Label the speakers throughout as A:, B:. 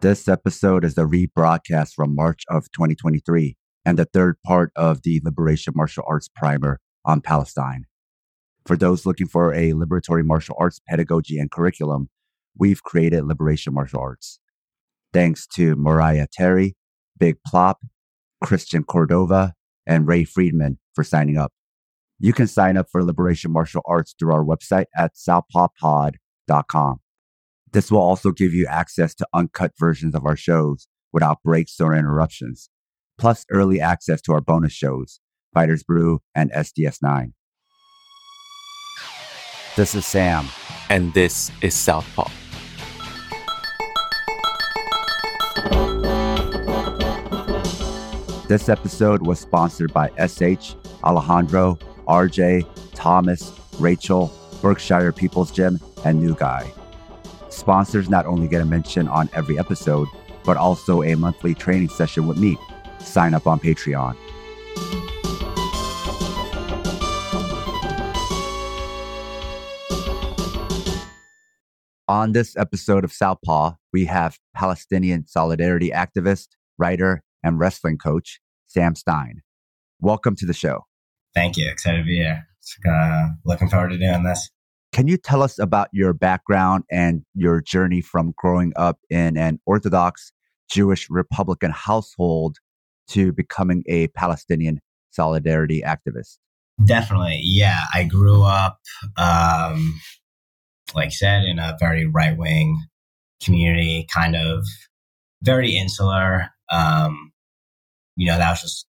A: This episode is a rebroadcast from March of 2023 and the third part of the Liberation Martial Arts Primer on Palestine. For those looking for a liberatory martial arts pedagogy and curriculum, we've created Liberation Martial Arts. Thanks to Mariah Terry, Big Plop, Christian Cordova, and Ray Friedman for signing up. You can sign up for Liberation Martial Arts through our website at southpawpod.com. This will also give you access to uncut versions of our shows without breaks or interruptions, plus early access to our bonus shows, Fighters Brew and SDS9. This is Sam.
B: And this is Southpaw.
A: This episode was sponsored by SH, Alejandro, RJ, Thomas, Rachel, Berkshire People's Gym, and New Guy. Sponsors not only get a mention on every episode, but also a monthly training session with me. Sign up on Patreon. On this episode of Southpaw, we have Palestinian solidarity activist, writer, and wrestling coach, Sam Stein. Welcome to the show.
C: Thank you. Excited to be here. Uh, looking forward to doing this.
A: Can you tell us about your background and your journey from growing up in an Orthodox Jewish Republican household to becoming a Palestinian solidarity activist?
C: Definitely. Yeah. I grew up, um, like I said, in a very right wing community, kind of very insular. Um, you know, that was just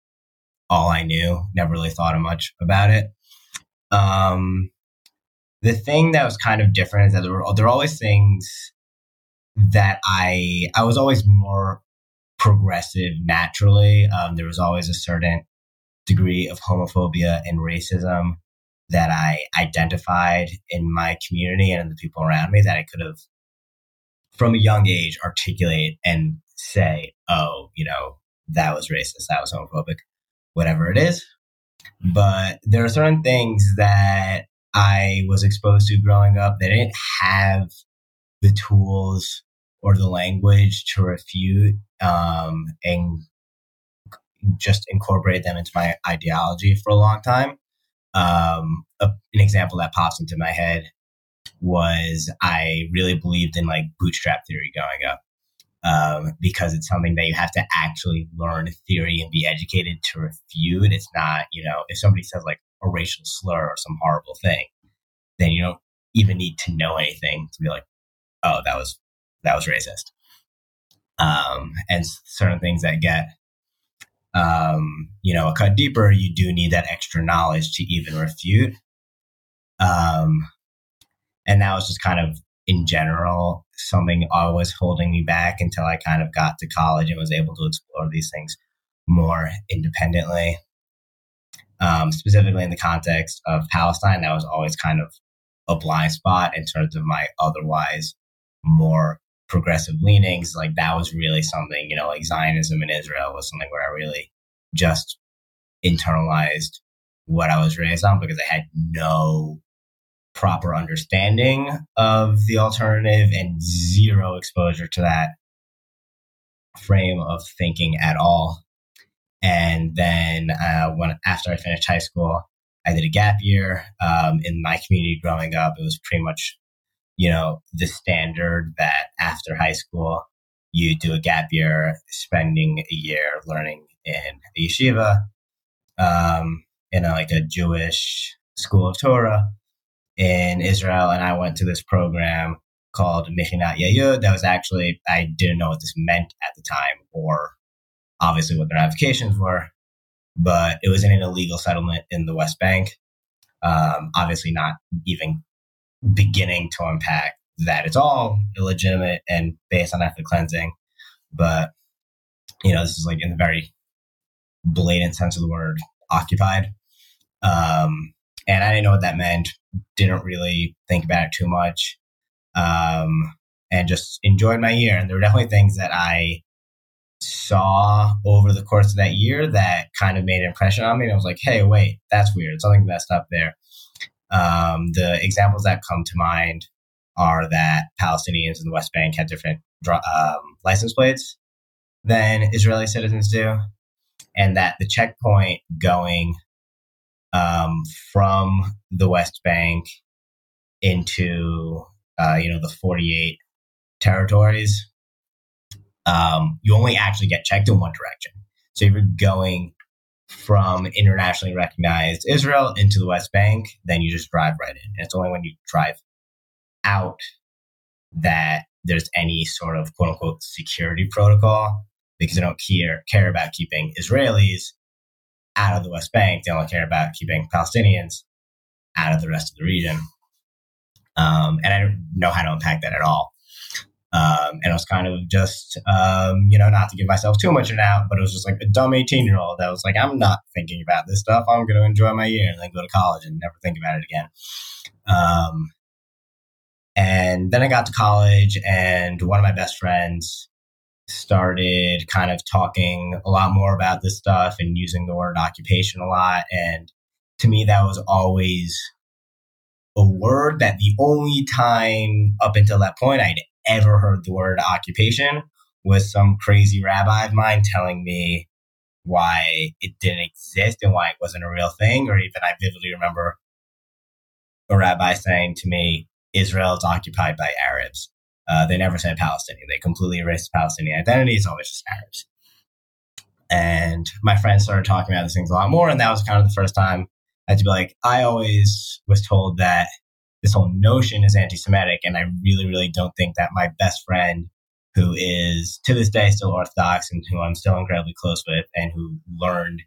C: all I knew. Never really thought much about it. Um, the thing that was kind of different is that there were there were always things that I I was always more progressive naturally. Um, there was always a certain degree of homophobia and racism that I identified in my community and in the people around me that I could have, from a young age, articulate and say, "Oh, you know, that was racist, that was homophobic, whatever it is." But there are certain things that I was exposed to growing up they didn't have the tools or the language to refute um, and just incorporate them into my ideology for a long time. Um, a, an example that pops into my head was I really believed in like bootstrap theory growing up um, because it's something that you have to actually learn theory and be educated to refute. It's not, you know, if somebody says like a racial slur or some horrible thing, then you don't even need to know anything to be like, oh, that was that was racist. Um, and certain things that get um, you know, a cut deeper, you do need that extra knowledge to even refute. Um, and that was just kind of in general something always holding me back until I kind of got to college and was able to explore these things more independently. Um, specifically in the context of Palestine, that was always kind of a blind spot in terms of my otherwise more progressive leanings. Like that was really something, you know, like Zionism in Israel was something where I really just internalized what I was raised on because I had no proper understanding of the alternative and zero exposure to that frame of thinking at all. And then uh, when after I finished high school, I did a gap year um, in my community growing up. It was pretty much, you know, the standard that after high school you do a gap year, spending a year learning in a yeshiva, um, in a, like a Jewish school of Torah in Israel, and I went to this program called Mechinat Yayud. That was actually I didn't know what this meant at the time, or obviously what the ramifications were, but it was in an illegal settlement in the West Bank. Um, obviously, not even beginning to unpack that it's all illegitimate and based on ethnic cleansing, but you know this is like in the very blatant sense of the word occupied. Um, and I didn't know what that meant. Didn't really think about it too much, um, and just enjoyed my year. And there were definitely things that I saw over the course of that year that kind of made an impression on me. And I was like, "Hey, wait, that's weird. Something messed up there." Um, the examples that come to mind are that Palestinians in the West Bank had different um, license plates than Israeli citizens do, and that the checkpoint going um, from the West Bank into uh, you know the 48 territories, um, you only actually get checked in one direction. So if you're going from internationally recognized Israel into the West Bank, then you just drive right in. And it's only when you drive out that there's any sort of quote unquote security protocol because they don't care care about keeping Israelis out of the West Bank. They only care about keeping Palestinians out of the rest of the region. Um, and I don't know how to unpack that at all. Um, and it was kind of just, um, you know, not to give myself too much of an out, but it was just like a dumb 18 year old that was like, I'm not thinking about this stuff. I'm going to enjoy my year and then go to college and never think about it again. Um, and then I got to college, and one of my best friends started kind of talking a lot more about this stuff and using the word occupation a lot. And to me, that was always a word that the only time up until that point I'd ever heard the word occupation was some crazy rabbi of mine telling me why it didn't exist and why it wasn't a real thing. Or even I vividly remember a rabbi saying to me, Israel is occupied by Arabs. Uh, they never said Palestinian. They completely erased Palestinian identity. It's always just Arabs. And my friends started talking about these things a lot more. And that was kind of the first time I had to be like, I always was told that this whole notion is anti Semitic. And I really, really don't think that my best friend, who is to this day still Orthodox and who I'm still incredibly close with, and who learned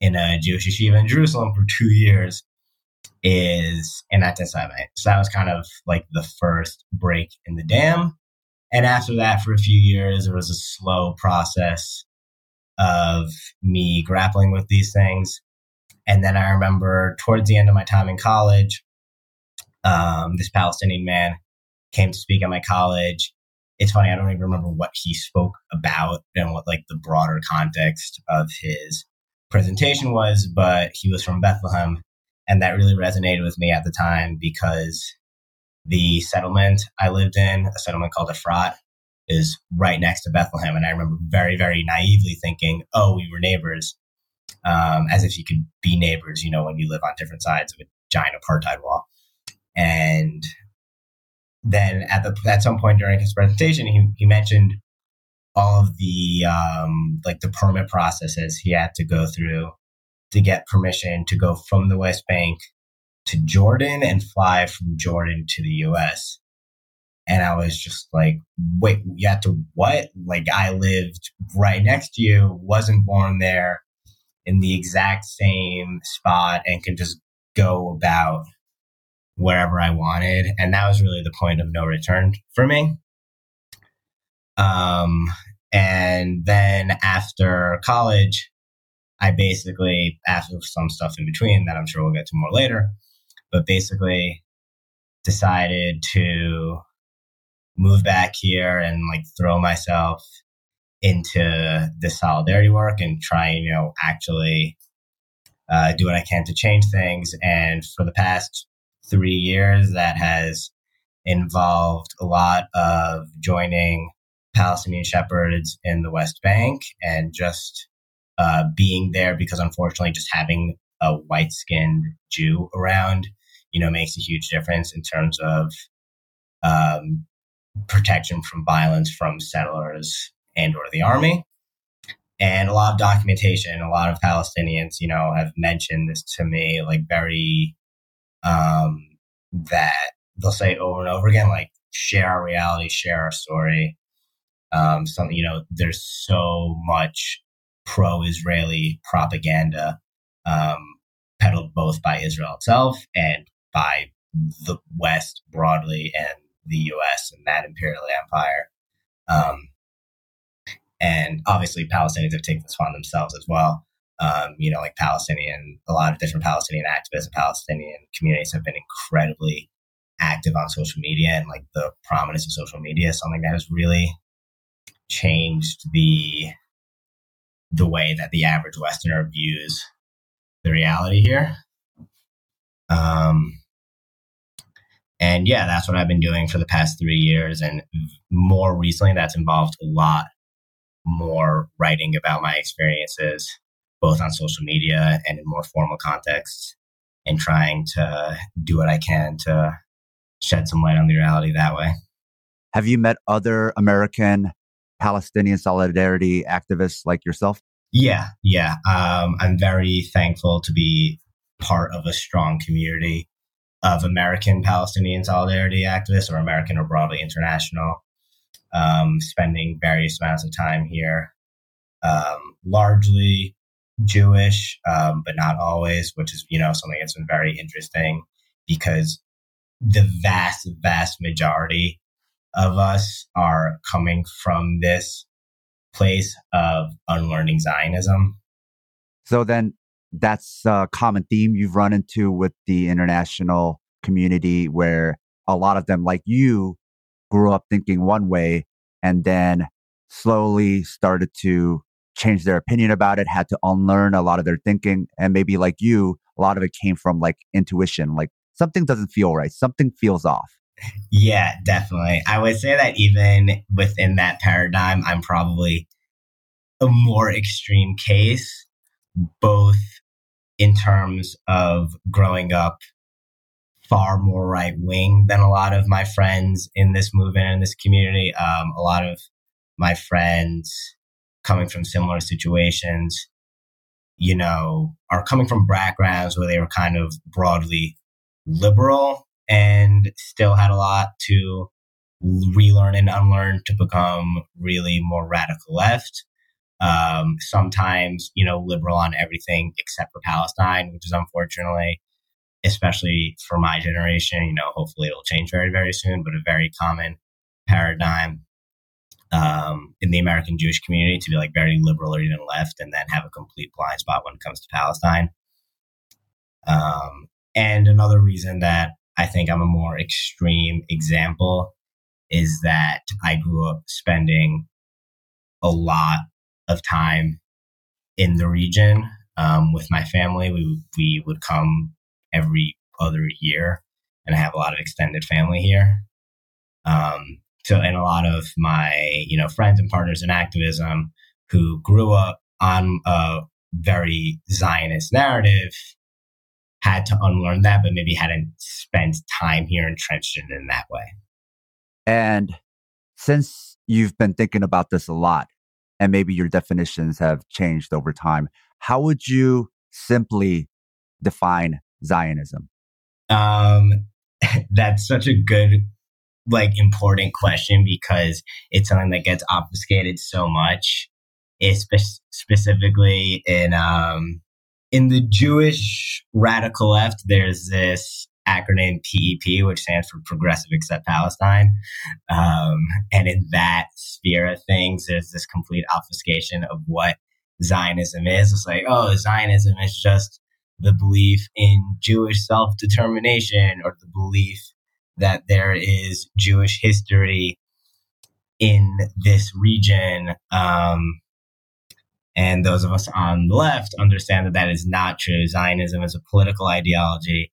C: in a Jewish yeshiva in Jerusalem for two years, is an anti-Semite. So that was kind of like the first break in the dam. And after that, for a few years, it was a slow process of me grappling with these things. And then I remember towards the end of my time in college, um, this Palestinian man came to speak at my college. It's funny, I don't even remember what he spoke about and what like the broader context of his presentation was, but he was from Bethlehem and that really resonated with me at the time because the settlement I lived in, a settlement called Efrat, is right next to Bethlehem. And I remember very, very naively thinking, oh, we were neighbors, um, as if you could be neighbors, you know, when you live on different sides of a giant apartheid wall. And then at the at some point during his presentation, he, he mentioned all of the um, like the permit processes he had to go through to get permission to go from the West Bank to Jordan and fly from Jordan to the US. And I was just like, wait, you have to what? Like, I lived right next to you, wasn't born there in the exact same spot, and could just go about wherever I wanted. And that was really the point of no return for me. Um, and then after college, I basically, after some stuff in between that I'm sure we'll get to more later, but basically decided to move back here and like throw myself into the solidarity work and try you know, actually uh, do what I can to change things. And for the past three years, that has involved a lot of joining Palestinian shepherds in the West Bank and just uh, being there because unfortunately just having a white skinned Jew around, you know, makes a huge difference in terms of um, protection from violence from settlers and or the army. And a lot of documentation, a lot of Palestinians, you know, have mentioned this to me, like very, um, that they'll say over and over again, like share our reality, share our story. Um, something, you know, there's so much pro-Israeli propaganda um, peddled both by Israel itself and by the West broadly and the U.S. and that imperial empire. Um, and obviously, Palestinians have taken this upon themselves as well. Um, you know, like Palestinian, a lot of different Palestinian activists and Palestinian communities have been incredibly active on social media, and like the prominence of social media is something that has really changed the the way that the average Westerner views the reality here. Um, and yeah, that's what I've been doing for the past three years. And more recently, that's involved a lot more writing about my experiences, both on social media and in more formal contexts, and trying to do what I can to shed some light on the reality that way.
A: Have you met other American Palestinian solidarity activists like yourself?
C: Yeah, yeah. Um, I'm very thankful to be part of a strong community of American Palestinian solidarity activists or American or broadly international, um, spending various amounts of time here, um, largely Jewish, um, but not always, which is, you know, something that's been very interesting because the vast, vast majority of us are coming from this place of unlearning Zionism.
A: So then that's a common theme you've run into with the international community where a lot of them, like you, grew up thinking one way and then slowly started to change their opinion about it, had to unlearn a lot of their thinking. And maybe like you, a lot of it came from like intuition, like something doesn't feel right, something feels off.
C: Yeah, definitely. I would say that even within that paradigm, I'm probably a more extreme case, both in terms of growing up far more right wing than a lot of my friends in this movement and this community. Um, a lot of my friends coming from similar situations, you know, are coming from backgrounds where they were kind of broadly liberal and still had a lot to relearn and unlearn to become really more radical left. Um, sometimes, you know, liberal on everything except for Palestine, which is unfortunately, especially for my generation, you know, hopefully it'll change very, very soon, but a very common paradigm um, in the American Jewish community to be like very liberal or even left and then have a complete blind spot when it comes to Palestine. Um, and another reason that I think I'm a more extreme example is that I grew up spending a lot of time in the region um, with my family. We, we would come every other year, and I have a lot of extended family here. Um, so, and a lot of my you know friends and partners in activism who grew up on a very Zionist narrative had to unlearn that, but maybe hadn't spent time here entrenched in, in that way.
A: And since you've been thinking about this a lot, and maybe your definitions have changed over time, how would you simply define Zionism?
C: Um, that's such a good, like, important question because it's something that gets obfuscated so much. It's spe- specifically in um, in the Jewish radical left, there's this acronym PEP, which stands for Progressive Except Palestine. Um, and in that sphere of things, there's this complete obfuscation of what Zionism is. It's like, oh, Zionism is just the belief in Jewish self determination or the belief that there is Jewish history in this region. Um, and those of us on the left understand that that is not true. Zionism is a political ideology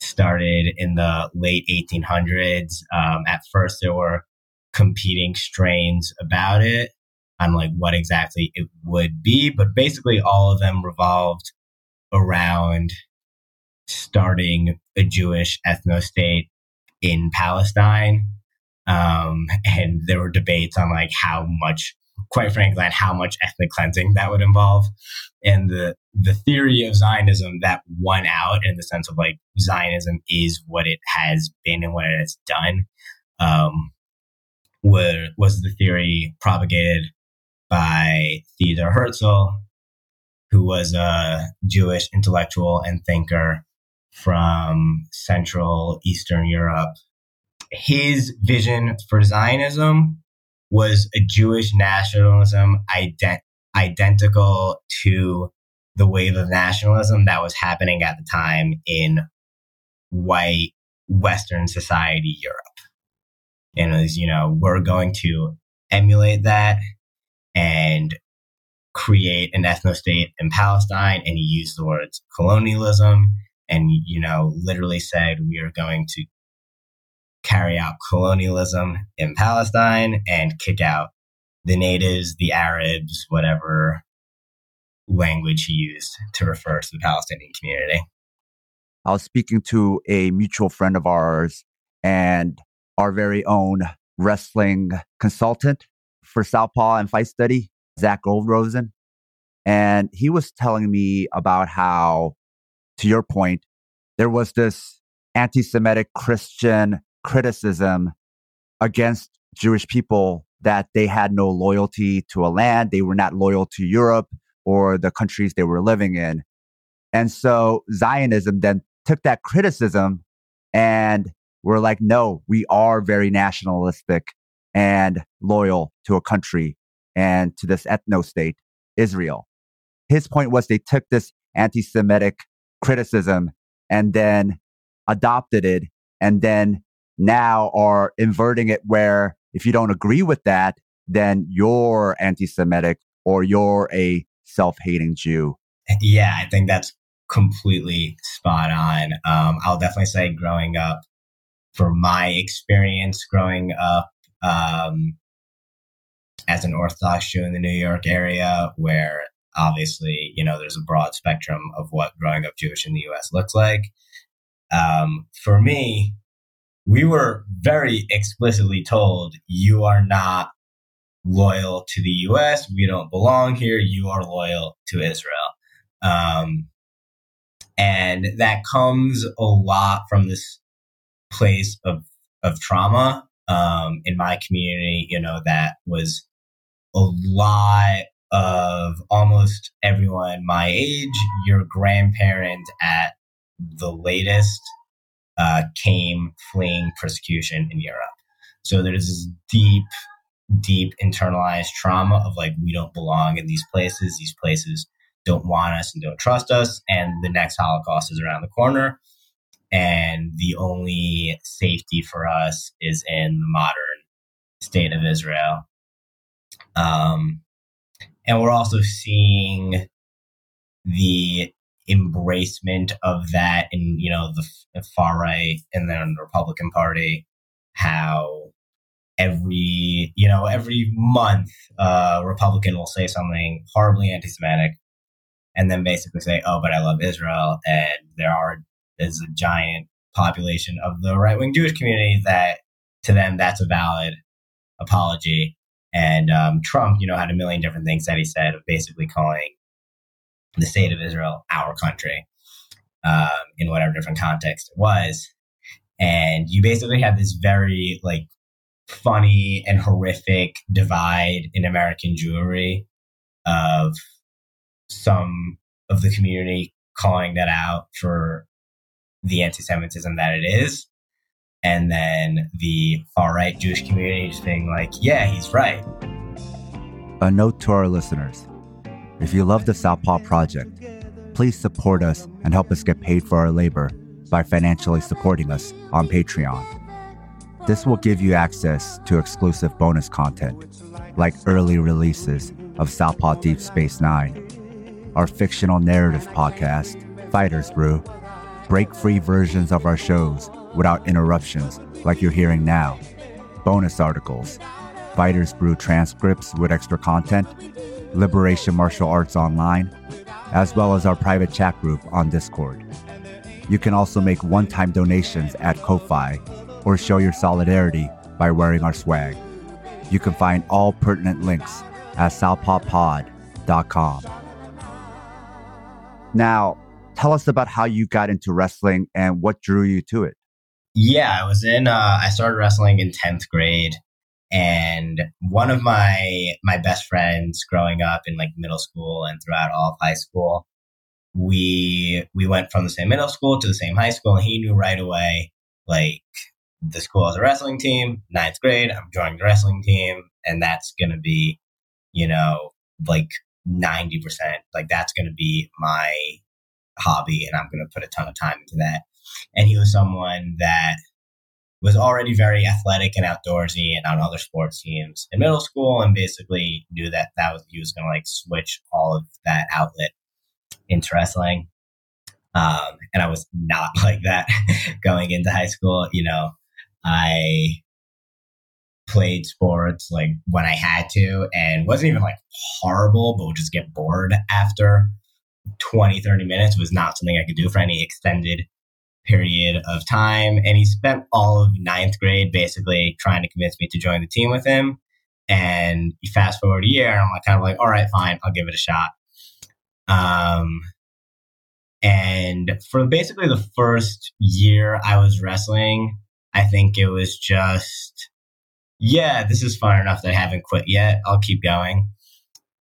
C: started in the late 1800s. Um, at first, there were competing strains about it on like what exactly it would be, but basically all of them revolved around starting a Jewish ethno state in Palestine. Um, and there were debates on like how much quite frankly, on how much ethnic cleansing that would involve. And the the theory of Zionism that won out in the sense of like Zionism is what it has been and what it has done, um, were, was the theory propagated by Theodor Herzl, who was a Jewish intellectual and thinker from Central Eastern Europe. His vision for Zionism was a Jewish nationalism ident- identical to the wave of nationalism that was happening at the time in white Western society Europe. And it was, you know, we're going to emulate that and create an ethno state in Palestine. And he used the words colonialism and, you know, literally said, we are going to carry out colonialism in Palestine and kick out the natives, the Arabs, whatever language he used to refer to the Palestinian community.
A: I was speaking to a mutual friend of ours and our very own wrestling consultant for Southpaw and Fight Study, Zach Goldrosen. And he was telling me about how, to your point, there was this anti Semitic Christian criticism against Jewish people that they had no loyalty to a land, they were not loyal to Europe or the countries they were living in. And so Zionism then took that criticism and were like, no, we are very nationalistic and loyal to a country and to this ethno state, Israel. His point was they took this anti Semitic criticism and then adopted it and then now are inverting it where if you don't agree with that, then you're anti Semitic or you're a self hating Jew.
C: Yeah, I think that's completely spot on. Um, I'll definitely say growing up, for my experience growing up um, as an Orthodox Jew in the New York area, where obviously, you know, there's a broad spectrum of what growing up Jewish in the US looks like. Um, for me, we were very explicitly told you are not loyal to the US. We don't belong here. You are loyal to Israel. Um, and that comes a lot from this place of, of trauma. Um, in my community, you know, that was a lot of almost everyone my age, your grandparent at the latest uh, came fleeing persecution in Europe. So there's this deep, deep internalized trauma of like, we don't belong in these places. These places don't want us and don't trust us. And the next Holocaust is around the corner. And the only safety for us is in the modern state of Israel. Um, and we're also seeing the embracement of that in you know the, the far right and then the Republican Party, how every you know every month a Republican will say something horribly anti-Semitic, and then basically say, "Oh, but I love Israel," and there are is a giant population of the right wing Jewish community that to them that's a valid apology. And um, Trump, you know, had a million different things that he said of basically calling the state of Israel our country um, in whatever different context it was. And you basically have this very like funny and horrific divide in American Jewry of some of the community calling that out for the anti-Semitism that it is. And then the far right Jewish community just being like, yeah, he's right.
A: A note to our listeners if you love the Southpaw Project, please support us and help us get paid for our labor by financially supporting us on Patreon. This will give you access to exclusive bonus content, like early releases of Southpaw Deep Space Nine, our fictional narrative podcast, Fighters Brew, break free versions of our shows without interruptions like you're hearing now, bonus articles, Fighters Brew transcripts with extra content, Liberation Martial Arts Online, as well as our private chat group on Discord. You can also make one time donations at Ko-Fi or show your solidarity by wearing our swag. You can find all pertinent links at southpawpod.com. Now, tell us about how you got into wrestling and what drew you to it.
C: Yeah, I was in, uh, I started wrestling in 10th grade. And one of my my best friends growing up in like middle school and throughout all of high school, we we went from the same middle school to the same high school, and he knew right away like the school has a wrestling team. Ninth grade, I'm joining the wrestling team, and that's gonna be, you know, like ninety percent. Like that's gonna be my hobby, and I'm gonna put a ton of time into that. And he was someone that was already very athletic and outdoorsy and on other sports teams in middle school and basically knew that that was he was going to like switch all of that outlet into wrestling. Um, and i was not like that going into high school you know. I played sports like when I had to and wasn't even like horrible, but would just get bored after 20, 30 minutes was not something I could do for any extended period of time. And he spent all of ninth grade basically trying to convince me to join the team with him. And you fast forward a year, and I'm like, kind of like, all right, fine, I'll give it a shot. Um, and for basically the first year I was wrestling, I think it was just, yeah, this is fun enough that I haven't quit yet. I'll keep going.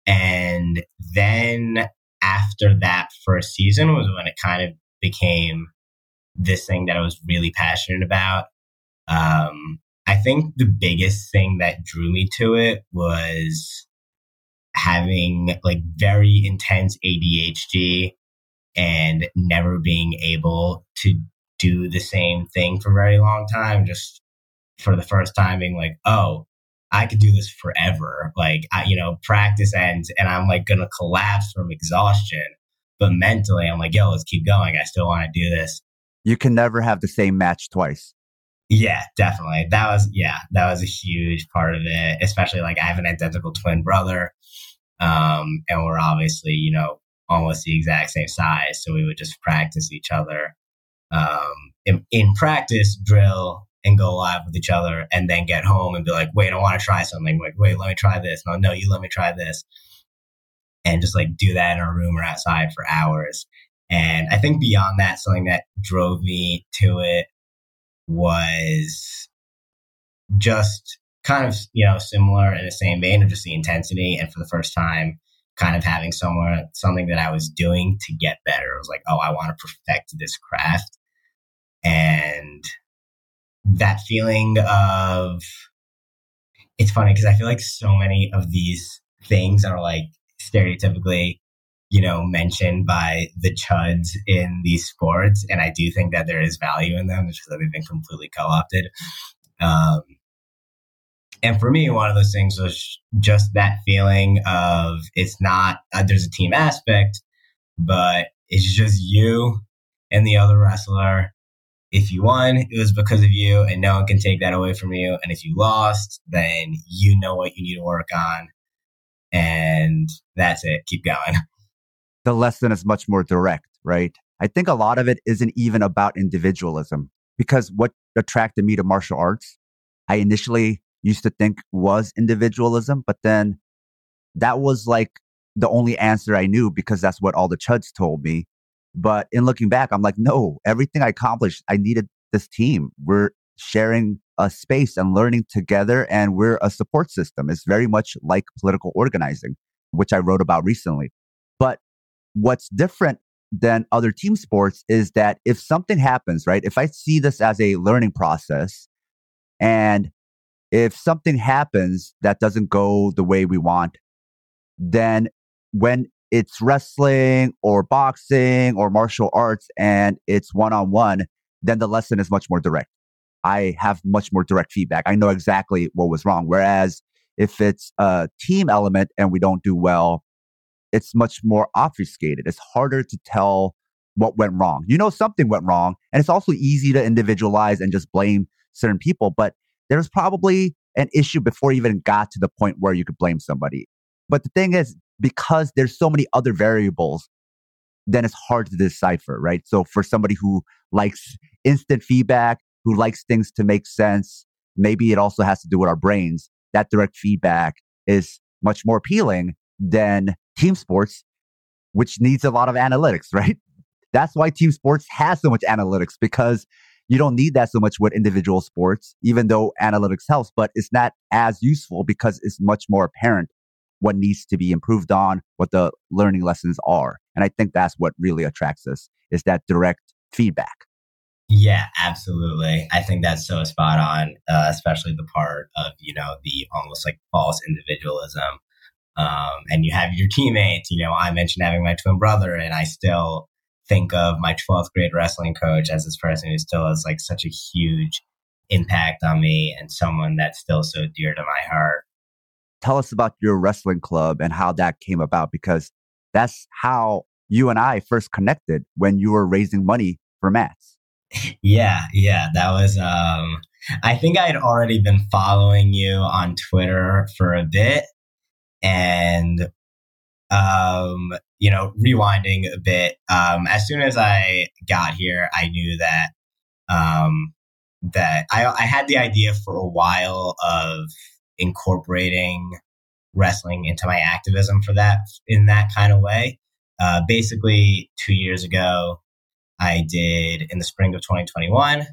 C: And then after that first season was when it kind of became this thing that I was really passionate about. Um, I think the biggest thing that drew me to it was having like very intense ADHD and never being able to do the same thing for a very long time. Just for the first time being like, oh, I could do this forever. Like, I, you know, practice ends and I'm like going to collapse from exhaustion. But mentally, I'm like, yo, let's keep going. I still want to do this.
A: You can never have the same match twice.
C: Yeah, definitely. That was, yeah, that was a huge part of it. Especially like I have an identical twin brother. Um, and we're obviously, you know, almost the exact same size. So we would just practice each other. Um, in, in practice, drill and go live with each other and then get home and be like, wait, I want to try something. Like, wait, let me try this. No, no, you let me try this. And just like do that in a room or outside for hours. And I think beyond that, something that drove me to it was just kind of, you know, similar in the same vein of just the intensity. And for the first time, kind of having somewhere, something that I was doing to get better. It was like, oh, I want to perfect this craft. And that feeling of it's funny because I feel like so many of these things are like stereotypically, you know, mentioned by the chuds in these sports, and I do think that there is value in them, just that they've been completely co-opted. Um, and for me, one of those things was just that feeling of it's not uh, there's a team aspect, but it's just you and the other wrestler if you won, it was because of you, and no one can take that away from you. And if you lost, then you know what you need to work on. And that's it. Keep going.
A: The lesson is much more direct, right? I think a lot of it isn't even about individualism because what attracted me to martial arts, I initially used to think was individualism, but then that was like the only answer I knew because that's what all the chuds told me. But in looking back, I'm like, no, everything I accomplished, I needed this team. We're sharing a space and learning together, and we're a support system. It's very much like political organizing, which I wrote about recently. What's different than other team sports is that if something happens, right? If I see this as a learning process and if something happens that doesn't go the way we want, then when it's wrestling or boxing or martial arts and it's one on one, then the lesson is much more direct. I have much more direct feedback. I know exactly what was wrong. Whereas if it's a team element and we don't do well, it's much more obfuscated. It's harder to tell what went wrong. You know, something went wrong. And it's also easy to individualize and just blame certain people. But there's probably an issue before you even got to the point where you could blame somebody. But the thing is, because there's so many other variables, then it's hard to decipher, right? So for somebody who likes instant feedback, who likes things to make sense, maybe it also has to do with our brains. That direct feedback is much more appealing than team sports, which needs a lot of analytics, right? That's why team sports has so much analytics because you don't need that so much with individual sports, even though analytics helps, but it's not as useful because it's much more apparent what needs to be improved on, what the learning lessons are. And I think that's what really attracts us is that direct feedback.
C: Yeah, absolutely. I think that's so spot on, uh, especially the part of, you know, the almost like false individualism. Um, and you have your teammates, you know, I mentioned having my twin brother and I still think of my 12th grade wrestling coach as this person who still has like such a huge impact on me and someone that's still so dear to my heart
A: tell us about your wrestling club and how that came about because that's how you and I first connected when you were raising money for mats.
C: Yeah, yeah, that was. Um, I think I had already been following you on Twitter for a bit, and um, you know, rewinding a bit. Um, as soon as I got here, I knew that um, that I, I had the idea for a while of incorporating wrestling into my activism for that in that kind of way. Uh, basically, two years ago, I did in the spring of 2021.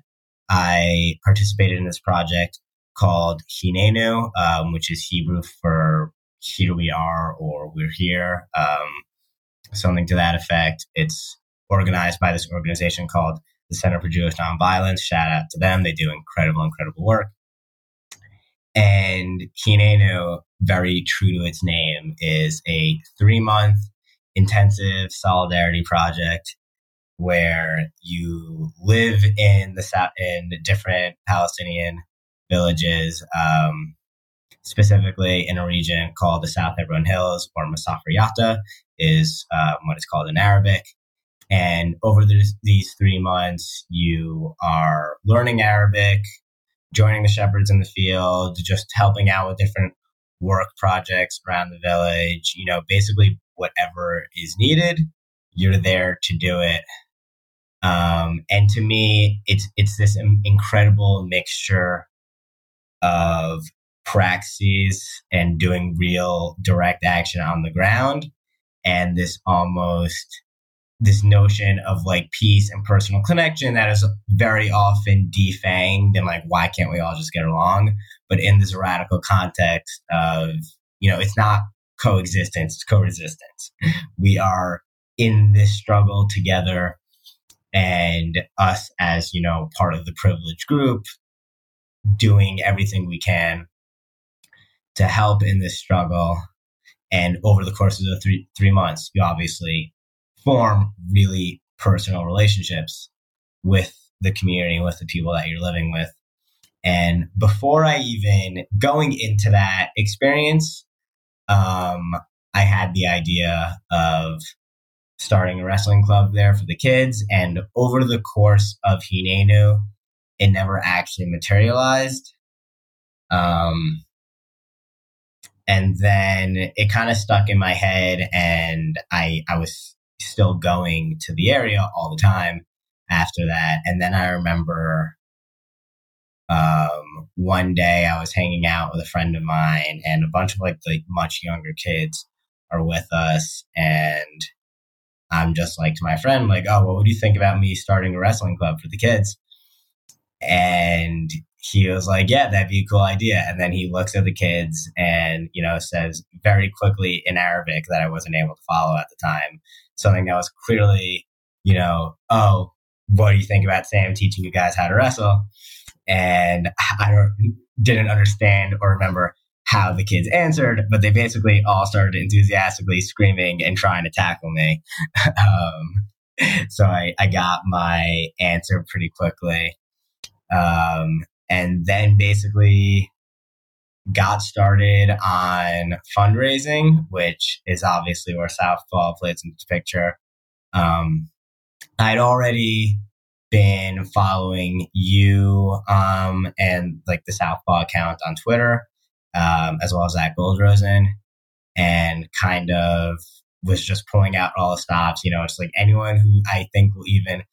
C: I participated in this project called Hinenu, um, which is Hebrew for "Here we are" or "We're here," um, something to that effect. It's organized by this organization called the Center for Jewish Nonviolence. Shout out to them; they do incredible, incredible work. And Hinenu, very true to its name, is a three month intensive solidarity project where you live in the in different Palestinian villages, um, specifically in a region called the South Hebron Hills or Masafer Yatta is um, what it's called in Arabic. And over these three months, you are learning Arabic, joining the shepherds in the field, just helping out with different work projects around the village, you know, basically whatever is needed, you're there to do it. Um, and to me, it's it's this incredible mixture of praxis and doing real direct action on the ground, and this almost this notion of like peace and personal connection that is very often defanged and like why can't we all just get along? But in this radical context of you know it's not coexistence it's co-resistance we are in this struggle together and us as you know part of the privileged group doing everything we can to help in this struggle and over the course of the three three months you obviously form really personal relationships with the community, with the people that you're living with. And before I even going into that experience, um, I had the idea of starting a wrestling club there for the kids. And over the course of Hinenu, it never actually materialized. Um, and then it kind of stuck in my head, and I I was still going to the area all the time after that. And then I remember um, one day I was hanging out with a friend of mine, and a bunch of like the much younger kids are with us, and I'm just like to my friend, like, oh, what would you think about me starting a wrestling club for the kids? And he was like, yeah, that'd be a cool idea. And then he looks at the kids and, you know, says very quickly in Arabic that I wasn't able to follow at the time, something that was clearly, you know, oh, what do you think about Sam teaching you guys how to wrestle? And I didn't understand or remember how the kids answered, but they basically all started enthusiastically screaming and trying to tackle me. um, so I, I got my answer pretty quickly. Um, and then basically got started on fundraising, which is obviously where Southpaw plays into the picture. Um, I'd already been following you um, and like the Southpaw account on Twitter, um, as well as Zach Goldrosen, and kind of was just pulling out all the stops. You know, it's like anyone who I think will even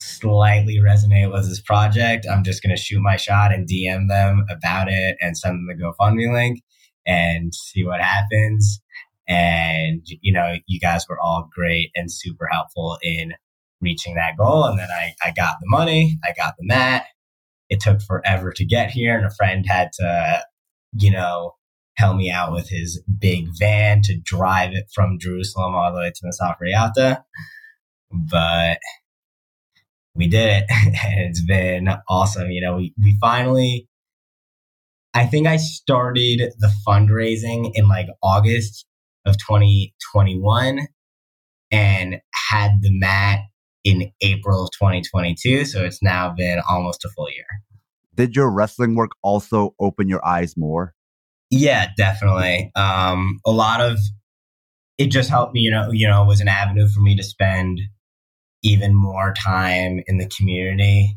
C: slightly resonate with this project, I'm just going to shoot my shot and DM them about it and send them the GoFundMe link and see what happens. And, you know, you guys were all great and super helpful in reaching that goal. And then I, I got the money, I got the mat. It took forever to get here, and a friend had to, you know, help me out with his big van to drive it from Jerusalem all the way to Masafer Yatta. But we did it and it's been awesome. You know, we, we finally, I think I started the fundraising in like August of 2021 and had the mat in April of 2022. So it's now been almost a full year.
A: Did your wrestling work also open your eyes more?
C: Yeah, definitely. Um, a lot of it just helped me, you know, you know, was an avenue for me to spend even more time in the community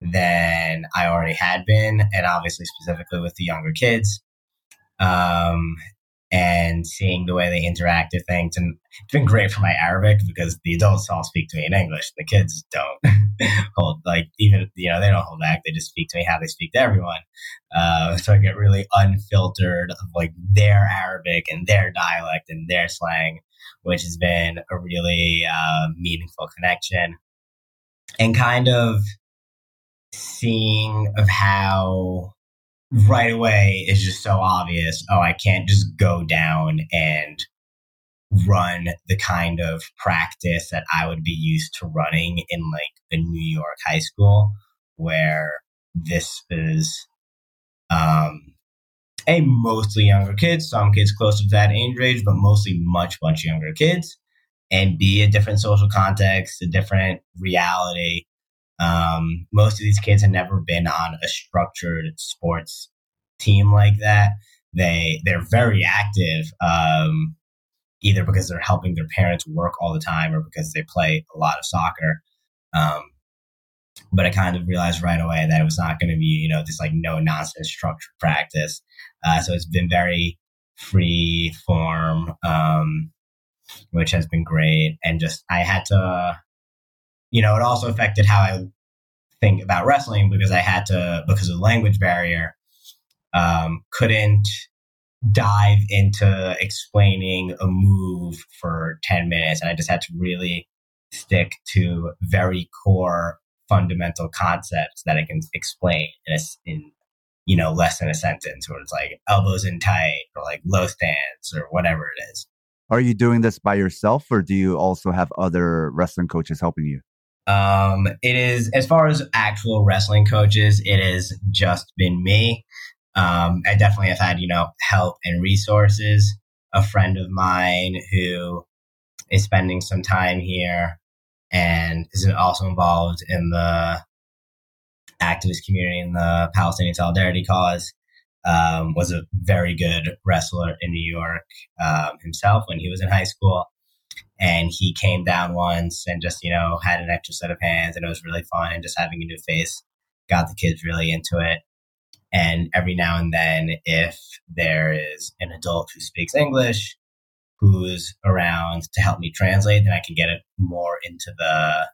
C: than I already had been, and obviously specifically with the younger kids. Um, and seeing the way they interact with things. And it's been great for my Arabic because the adults all speak to me in English. The kids don't hold, like, even, you know, they don't hold back. They just speak to me how they speak to everyone. Uh, so I get really unfiltered of like their Arabic and their dialect and their slang, which has been a really uh, meaningful connection. And kind of seeing of how right away is just so obvious. Oh, I can't just go down and run the kind of practice that I would be used to running in like a New York high school where this is um a mostly younger kids, some kids closer to that age range, but mostly much, much younger kids. And be a different social context, a different reality um, most of these kids have never been on a structured sports team like that. They they're very active, um, either because they're helping their parents work all the time or because they play a lot of soccer. Um, but I kind of realized right away that it was not going to be you know this like no nonsense structured practice. Uh, so it's been very free form, um, which has been great. And just I had to you know, it also affected how I think about wrestling because I had to, because of the language barrier, um, couldn't dive into explaining a move for 10 minutes. And I just had to really stick to very core fundamental concepts that I can explain in, a, in you know, less than a sentence where it's like elbows in tight or like low stance or whatever it is.
A: Are you doing this by yourself or do you also have other wrestling coaches helping you?
C: Um, it is as far as actual wrestling coaches, it has just been me. Um, I definitely have had you know help and resources. A friend of mine who is spending some time here and is also involved in the activist community in the Palestinian solidarity cause. Um, was a very good wrestler in New York um, himself when he was in high school and he came down once and just you know had an extra set of hands and it was really fun and just having a new face got the kids really into it and every now and then if there is an adult who speaks english who's around to help me translate then i can get it more into the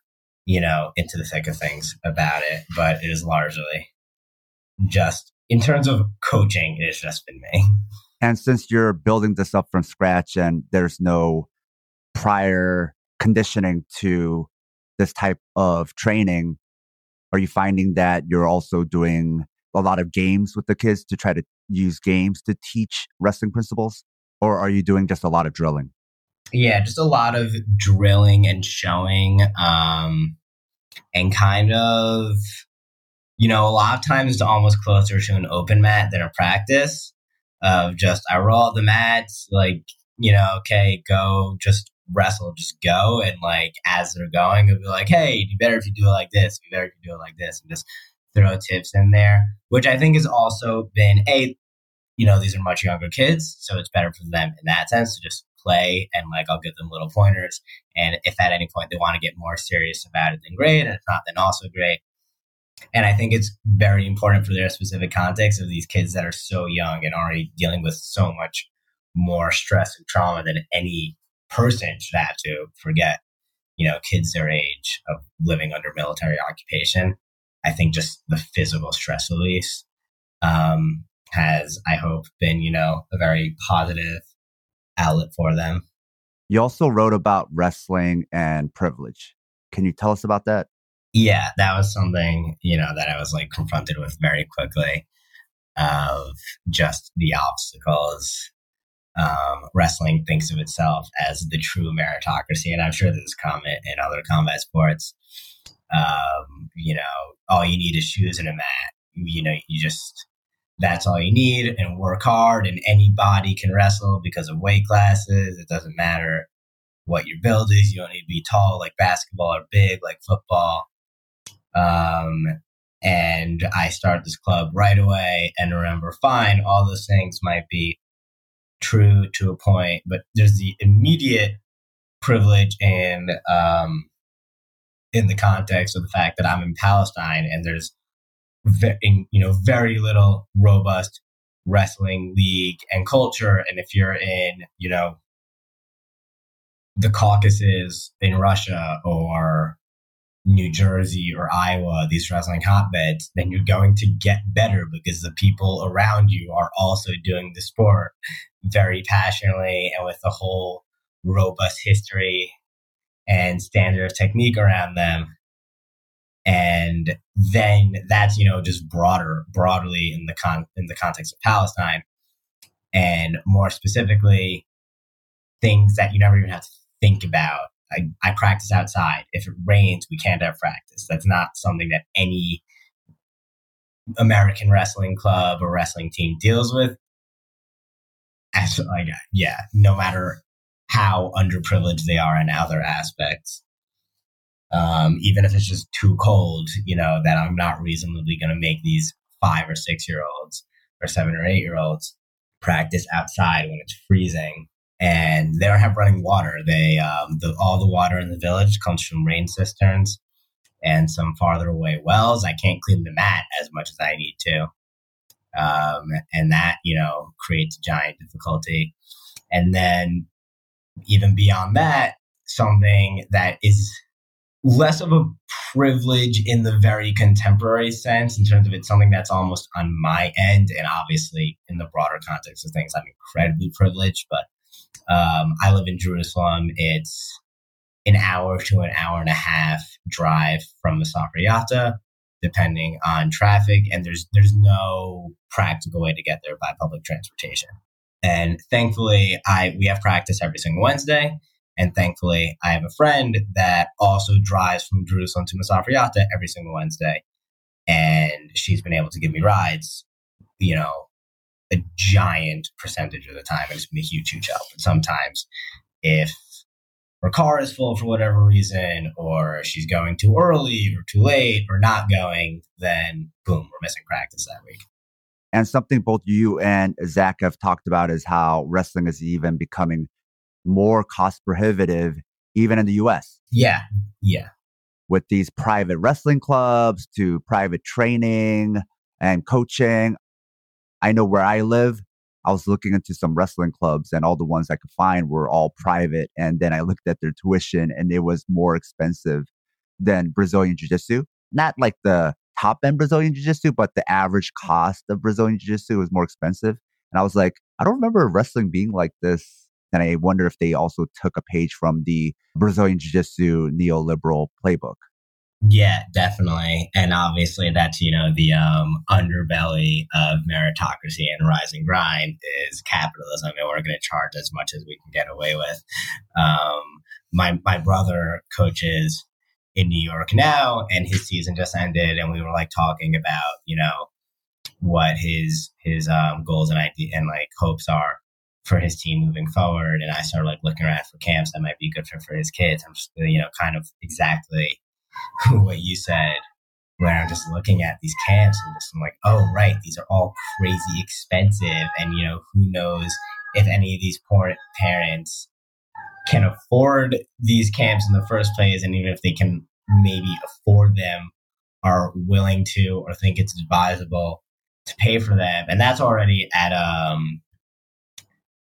C: you know into the thick of things about it but it is largely just in terms of coaching it has just been me
A: and since you're building this up from scratch and there's no prior conditioning to this type of training, are you finding that you're also doing a lot of games with the kids to try to use games to teach wrestling principles? Or are you doing just a lot of drilling?
C: Yeah, just a lot of drilling and showing, um, and kind of, you know, a lot of times it's almost closer to an open mat than a practice of just I roll the mats, like, you know, okay, go just wrestle just go and like as they're going it'll be like hey be better if you do it like this be better if you do it like this and just throw tips in there which i think has also been a you know these are much younger kids so it's better for them in that sense to just play and like i'll give them little pointers and if at any point they want to get more serious about it then great and if not then also great and i think it's very important for their specific context of these kids that are so young and already dealing with so much more stress and trauma than any person should have to forget, you know, kids their age of living under military occupation. I think just the physical stress release um, has, I hope, been, you know, a very positive outlet for them.
A: You also wrote about wrestling and privilege. Can you tell us about that?
C: Yeah, that was something, you know, that I was like confronted with very quickly of just the obstacles um, wrestling thinks of itself as the true meritocracy, and I'm sure there's common in other combat sports. Um, you know, all you need is shoes and a mat. You know, you just that's all you need, and work hard, and anybody can wrestle because of weight classes. It doesn't matter what your build is. You don't need to be tall like basketball or big like football. Um, and I start this club right away and remember, fine, all those things might be true to a point, but there's the immediate privilege and um, in the context of the fact that I'm in Palestine and there's you know very little robust wrestling league and culture and if you're in you know the Caucasus in Russia or New Jersey or Iowa, these wrestling hotbeds, then you're going to get better because the people around you are also doing the sport very passionately and with a whole robust history and standard of technique around them. And then that's, you know, just broader, broadly in the con in the context of Palestine. And more specifically, things that you never even have to think about. I, I practice outside. If it rains, we can't have practice. That's not something that any American wrestling club or wrestling team deals with. As like, yeah, no matter how underprivileged they are in other aspects. Um, even if it's just too cold, you know, that I'm not reasonably going to make these five or six year olds or seven or eight year olds practice outside when it's freezing and they don't have running water. They um, the, all the water in the village comes from rain cisterns and some farther away wells. I can't clean the mat as much as I need to, um, and that you know creates giant difficulty. And then even beyond that, something that is less of a privilege in the very contemporary sense in terms of it's something that's almost on my end and obviously in the broader context of things i'm incredibly privileged but um, I live in Jerusalem. It's an hour to an hour and a half drive from Masafer Yatta, depending on traffic, and there's there's no practical way to get there by public transportation. And thankfully, I we have practice every single Wednesday. And thankfully, I have a friend that also drives from Jerusalem to Masafer Yatta every single Wednesday. And she's been able to give me rides, you know, a giant percentage of the time, and it's been a huge, huge help. And sometimes, if her car is full for whatever reason, or she's going too early or too late, or not going, then boom, we're missing practice that week.
A: And something both you and Zach have talked about is how wrestling is even becoming more cost prohibitive, even in the US.
C: Yeah. Yeah.
A: With these private wrestling clubs to private training and coaching. I know where I live, I was looking into some wrestling clubs and all the ones I could find were all private. And then I looked at their tuition and it was more expensive than Brazilian Jiu Jitsu. Not like the top end Brazilian Jiu Jitsu, but the average cost of Brazilian Jiu Jitsu was more expensive. And I was like, I don't remember wrestling being like this. And I wonder if they also took a page from the Brazilian Jiu Jitsu neoliberal playbook.
C: Yeah, definitely. And obviously that's, you know, the um, underbelly of meritocracy and rise and grind is capitalism and we're going to charge as much as we can get away with. Um, my, my brother coaches in New York now and his season just ended and we were like talking about, you know, what his, his um, goals and and like hopes are for his team moving forward. And I started like looking around for camps that might be good for, for his kids. I'm just, you know, kind of exactly what you said where I'm just looking at these camps and just I'm like, oh right, these are all crazy expensive, and you know who knows if any of these poor parents can afford these camps in the first place, and even if they can maybe afford them, are willing to or think it's advisable to pay for them, and that's already at um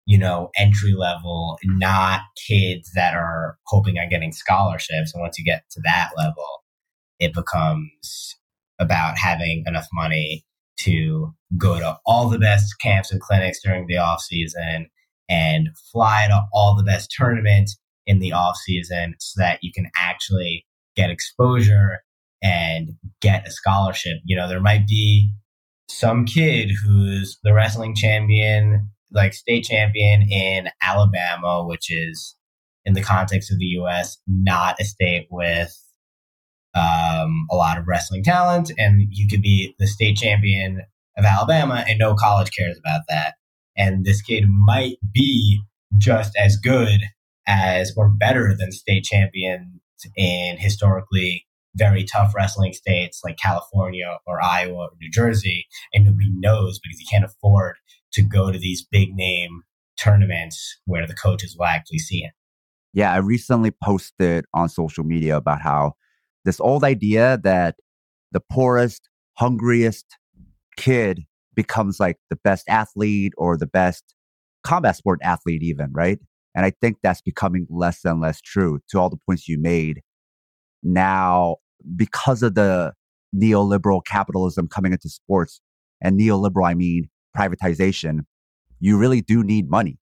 C: you know, entry level, not kids that are hoping on getting scholarships. And once you get to that level, it becomes about having enough money to go to all the best camps and clinics during the off season and fly to all the best tournaments in the off season so that you can actually get exposure and get a scholarship. You know, there might be some kid who's the wrestling champion like state champion in Alabama, which is in the context of the U.S. not a state with um, a lot of wrestling talent, and you could be the state champion of Alabama, and no college cares about that. And this kid might be just as good as or better than state champions in historically very tough wrestling states like California or Iowa or New Jersey, and nobody knows because he can't afford to go to these big name tournaments where the coaches will actually see it.
A: Yeah, I recently posted on social media about how This old idea that the poorest, hungriest kid becomes like the best athlete or the best combat sport athlete, even, right? And I think that's becoming less and less true to all the points you made. Now, because of the neoliberal capitalism coming into sports, and neoliberal, I mean privatization, you really do need money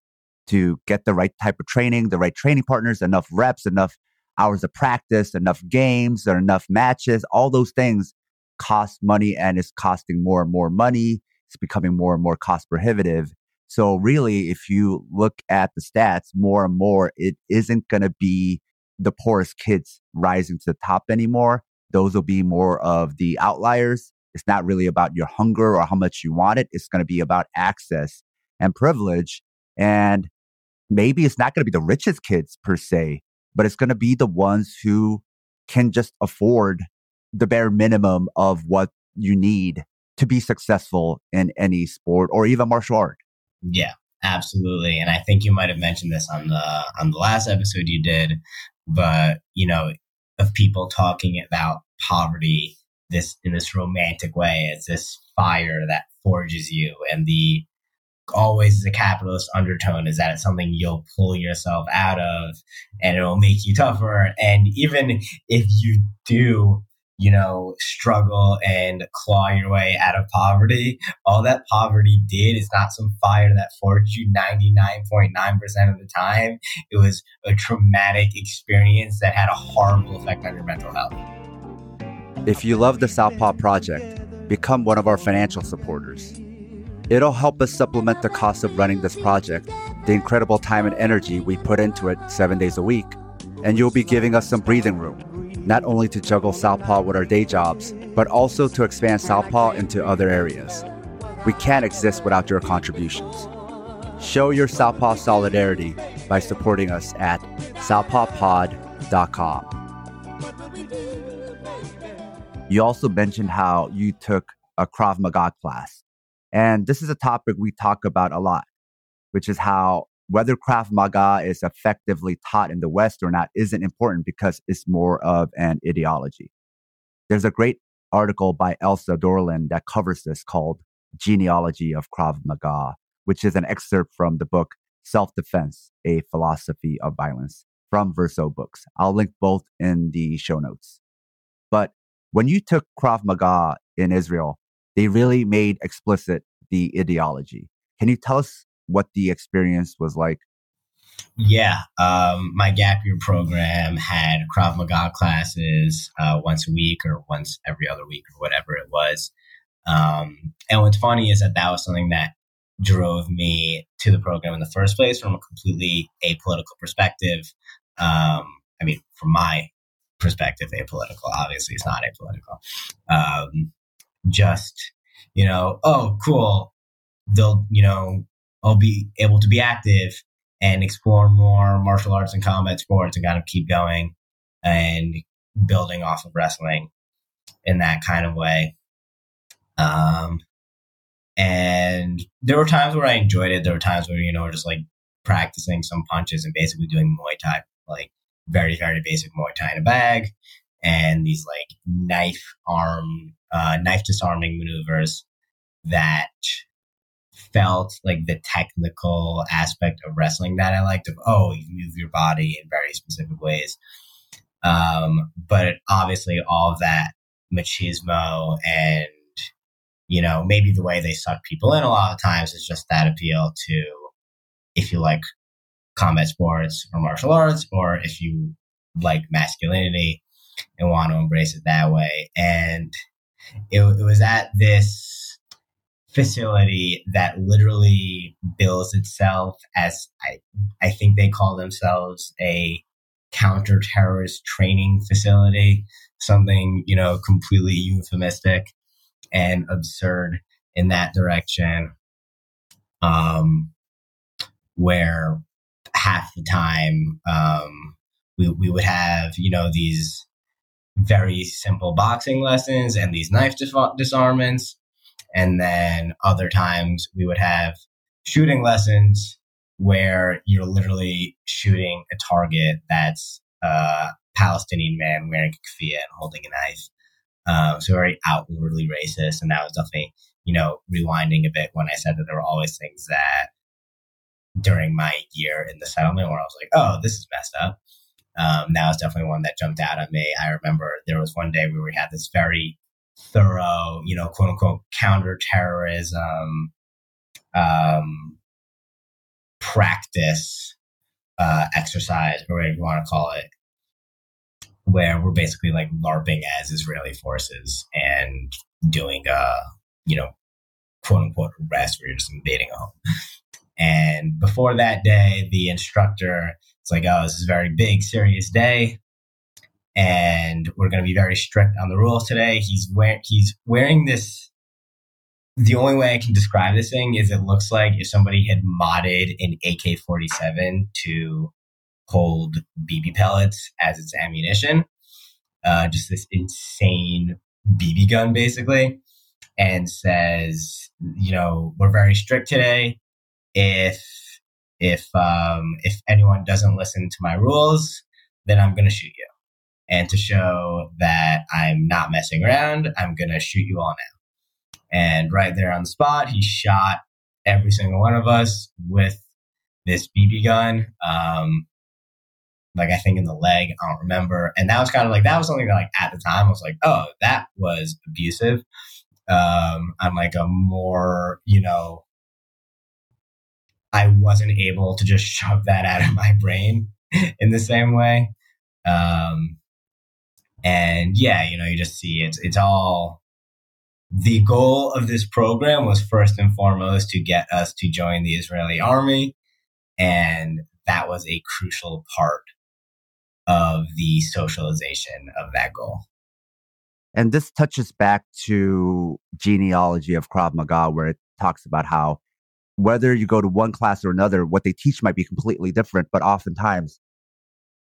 A: to get the right type of training, the right training partners, enough reps, enough hours of practice, enough games, or enough matches. All those things cost money and it's costing more and more money. It's becoming more and more cost prohibitive. So really, if you look at the stats more and more, it isn't going to be the poorest kids rising to the top anymore. Those will be more of the outliers. It's not really about your hunger or how much you want it. It's going to be about access and privilege. And maybe it's not going to be the richest kids per se, but it's going to be the ones who can just afford the bare minimum of what you need to be successful in any sport or even martial art.
C: Yeah, absolutely. And I think you might have mentioned this on the on the last episode you did, but you know, of people talking about poverty this in this romantic way It's this fire that forges you and the always the capitalist undertone is that it's something you'll pull yourself out of and it'll make you tougher and even if you do you know, struggle and claw your way out of poverty. All that poverty did is not some fire that forged you 99.9% of the time. It was a traumatic experience that had a horrible effect on your mental health.
A: If you love the Southpaw Project, become one of our financial supporters. It'll help us supplement the cost of running this project, the incredible time and energy we put into it seven days a week, and you'll be giving us some breathing room not only to juggle Southpaw with our day jobs, but also to expand Southpaw into other areas. We can't exist without your contributions. Show your Southpaw solidarity by supporting us at southpawpod.com. You also mentioned how you took a Krav Maga class. And this is a topic we talk about a lot, which is how whether Krav Maga is effectively taught in the West or not isn't important because it's more of an ideology. There's a great article by Elsa Dorlin that covers this called Genealogy of Krav Maga, which is an excerpt from the book Self Defense, A Philosophy of Violence from Verso Books. I'll link both in the show notes. But when you took Krav Maga in Israel, they really made explicit the ideology. Can you tell us what the experience was like?
C: Yeah, um, my gap year program had Krav Maga classes uh, once a week or once every other week or whatever it was. Um, and what's funny is that that was something that drove me to the program in the first place from a completely apolitical perspective. Um, I mean, from my perspective, apolitical. Obviously, it's not apolitical. Um, just you know, oh, cool. They'll you know I'll be able to be active and explore more martial arts and combat sports and kind of keep going and building off of wrestling in that kind of way. Um, and there were times where I enjoyed it. There were times where, you know, just like practicing some punches and basically doing Muay Thai, like very, very basic Muay Thai in a bag and these like knife arm, uh, knife disarming maneuvers that felt like the technical aspect of wrestling that I liked of, oh, you move your body in very specific ways. Um, but obviously all of that machismo and, you know, maybe the way they suck people in a lot of times is just that appeal to if you like combat sports or martial arts, or if you like masculinity and want to embrace it that way. And it, it was at this facility that literally bills itself as I, I think they call themselves a counter-terrorist training facility, something, you know, completely euphemistic and absurd in that direction. Um, where half the time um, we, we would have, you know, these very simple boxing lessons and these knife dis- disarmaments and then other times we would have shooting lessons where you're literally shooting a target that's a Palestinian man wearing a keffiyeh and holding a knife. Um, so very outwardly racist, and that was definitely you know rewinding a bit when I said that there were always things that during my year in the settlement where I was like, oh, this is messed up. Um, that was definitely one that jumped out at me. I remember there was one day where we had this very thorough, you know, quote unquote counterterrorism um, practice uh, exercise, or whatever you want to call it, where we're basically like LARPing as Israeli forces and doing a, you know, quote unquote arrest where you're just invading a home. And before that day, the instructor is like, oh, this is a very big, serious day. And we're going to be very strict on the rules today. He's wearing, he's wearing this. The only way I can describe this thing is it looks like if somebody had modded an AK 47 to hold BB pellets as its ammunition. Uh, just this insane BB gun, basically, and says, you know, we're very strict today if if um, if anyone doesn't listen to my rules, then I'm to shoot you. And to show that I'm not messing around, I'm to shoot you all now. And right there on the spot, he shot every single one of us with this BB gun. Um, like I think in the leg, I don't remember. And that was kind of like that was something that like at the time I was like, oh, that was abusive. Um, I'm like a more, you know, I wasn't able to just shove that out of my brain in the same way. Um, and yeah, you know, you just see it's it's all the goal of this program was first and foremost to get us to join the Israeli army, and that was a crucial part of the socialization of that goal.
A: And this touches back to genealogy of Krav Maga, where it talks about how whether you go to one class or another, what they teach might be completely different, but oftentimes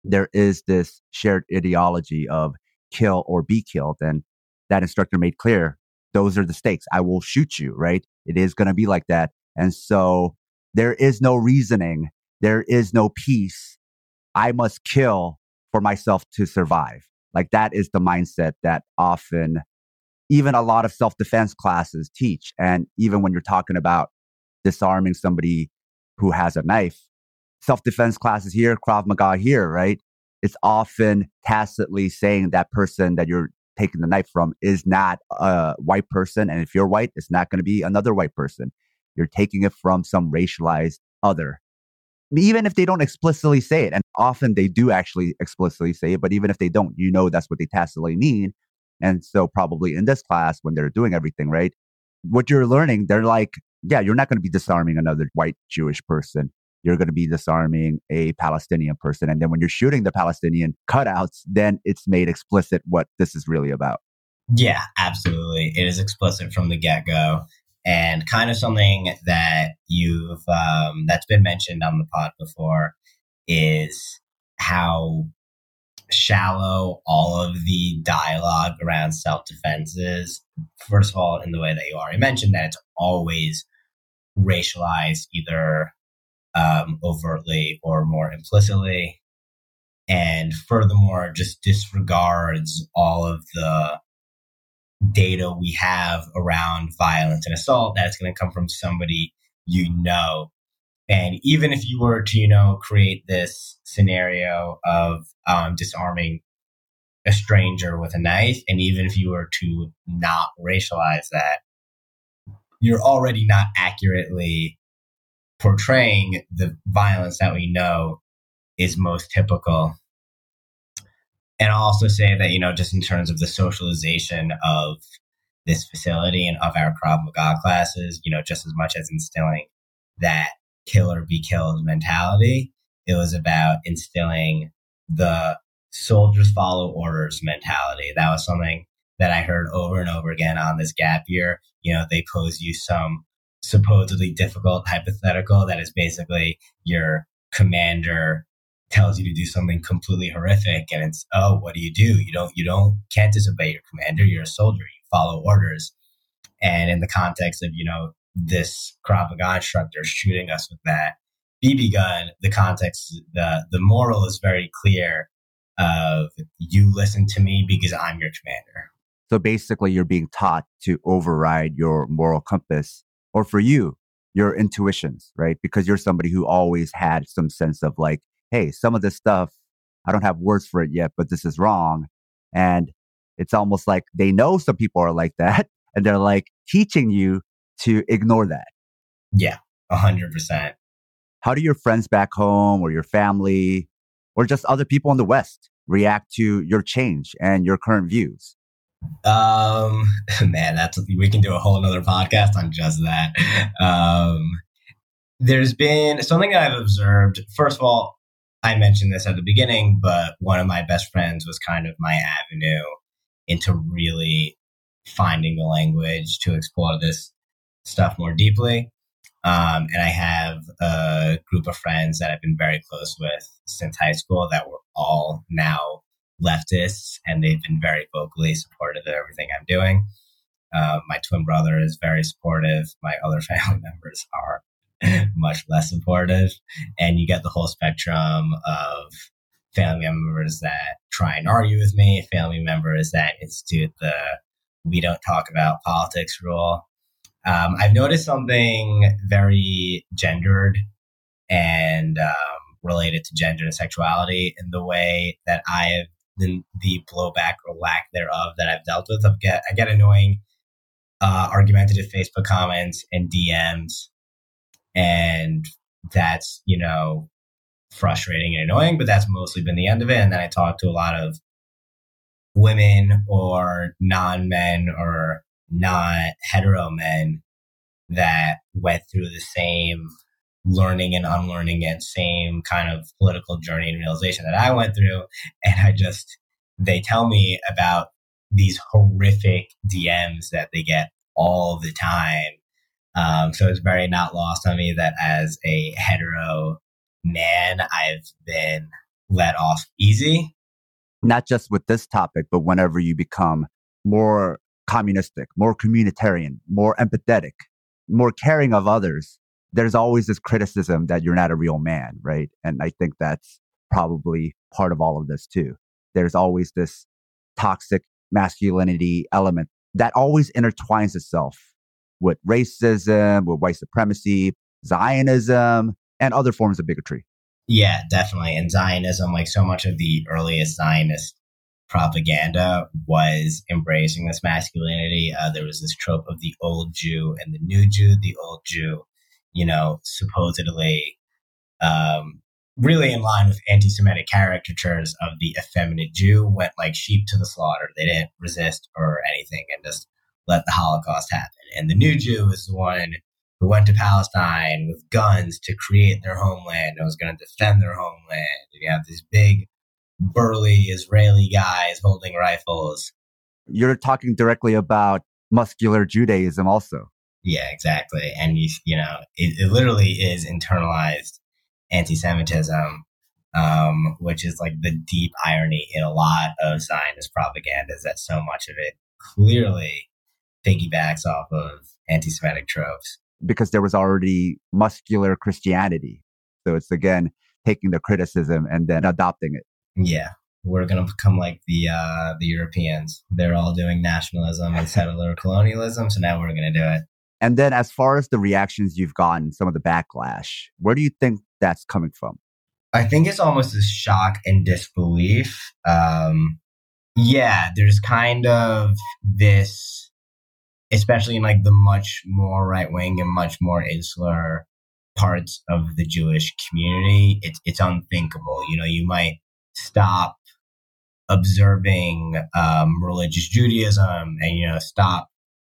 A: there is this shared ideology of kill or be killed. And that instructor made clear those are the stakes. I will shoot you, right? It is going to be like that. And so there is no reasoning, there is no peace. I must kill for myself to survive. Like that is the mindset that often even a lot of self defense classes teach. And even when you're talking about disarming somebody who has a knife. Self defense classes here, Krav Maga here, right? It's often tacitly saying that person that you're taking the knife from is not a white person. And if you're white, it's not going to be another white person. You're taking it from some racialized other. Even if they don't explicitly say it, and often they do actually explicitly say it, but even if they don't, you know that's what they tacitly mean. And so, probably in this class, when they're doing everything right, what you're learning, they're like, yeah, you're not going to be disarming another white Jewish person. You're going to be disarming a Palestinian person. And then when you're shooting the Palestinian cutouts, then it's made explicit what this is really about.
C: Yeah, absolutely. It is explicit from the get go. And kind of something that you've, um, that's been mentioned on the pod before is how shallow all of the dialogue around self defense is. First of all, in the way that you already mentioned, that it's always racialized either um, overtly or more implicitly. And furthermore, just disregards all of the data we have around violence and assault that's going to come from somebody you know. And even if you were to, you know, create this scenario of um, disarming a stranger with a knife, and even if you were to not racialize that, you're already not accurately portraying the violence that we know is most typical. And I'll also say that, you know, just in terms of the socialization of this facility and of our Krav Maga classes, you know, just as much as instilling that kill or be killed mentality, it was about instilling the soldiers follow orders mentality. That was something that I heard over and over again on this gap year. You know, they pose you some supposedly difficult hypothetical that is basically your commander tells you to do something completely horrific and it's oh what do you do? You don't you don't can't disobey your commander. You're a soldier. You follow orders. And in the context of you know this Krav Maga instructor shooting us with that BB gun the context the the moral is very clear of you listen to me because I'm your commander.
A: So basically, you're being taught to override your moral compass, or for you, your intuitions, right? Because you're somebody who always had some sense of like, hey, some of this stuff, I don't have words for it yet, but this is wrong. And it's almost like they know some people are like that, and they're like teaching you to ignore that.
C: Yeah, 100%.
A: How do your friends back home or your family or just other people in the West react to your change and your current views?
C: Um, man, that's we can do a whole another podcast on just that. Um, there's been something that I've observed. First of all, I mentioned this at the beginning, but one of my best friends was kind of my avenue into really finding the language to explore this stuff more deeply. Um, and I have a group of friends that I've been very close with since high school that were all now leftists, and they've been very vocally supportive of everything I'm doing. Uh, my twin brother is very supportive. My other family members are much less supportive. And you get the whole spectrum of family members that try and argue with me, family members that institute the we don't talk about politics rule. Um, I've noticed something very gendered and um, related to gender and sexuality in the way that I have the, the blowback or lack thereof that I've dealt with. I get I get annoying, uh, argumentative Facebook comments and DMs, and that's you know frustrating and annoying. But that's mostly been the end of it. And then I talk to a lot of women or non men or not hetero men that went through the same learning and unlearning and same kind of political journey and realization that I went through. And I just, they tell me about these horrific DMs that they get all the time. Um, so it's very not lost on me that as a hetero man, I've been let off easy.
A: Not just with this topic, but whenever you become more communistic, more communitarian, more empathetic, more caring of others, there's always this criticism that you're not a real man, right? And I think that's probably part of all of this too. There's always this toxic masculinity element that always intertwines itself with racism, with white supremacy, Zionism, and other forms of bigotry.
C: Yeah, definitely. And Zionism, like so much of the earliest Zionist propaganda was embracing this masculinity. Uh, there was this trope of the old Jew and the new Jew. The old Jew you know, supposedly um, really in line with anti Semitic caricatures of the effeminate Jew, went like sheep to the slaughter. They didn't resist or anything and just let the Holocaust happen. And the new Jew is the one who went to Palestine with guns to create their homeland and was going to defend their homeland. And you have these big, burly Israeli guys holding rifles.
A: You're talking directly about muscular Judaism, also.
C: Yeah, exactly. And you, you know, it, it literally is internalized anti-Semitism, um, which is like the deep irony in a lot of Zionist propaganda is that so much of it clearly piggybacks off of anti-Semitic tropes.
A: Because there was already muscular Christianity. So it's again taking the criticism and then adopting it.
C: Yeah. We're gonna become like the uh, the Europeans. They're all doing nationalism and settler colonialism, so now we're gonna do it.
A: And then as far as the reactions you've gotten, some of the backlash, where do you think that's coming from?
C: I think it's almost a shock and disbelief. Um, yeah, there's kind of this, especially in like the much more right wing and much more insular parts of the Jewish community. It's it's unthinkable. You know, you might stop observing um, religious Judaism and you know stop